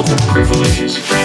all the privileges.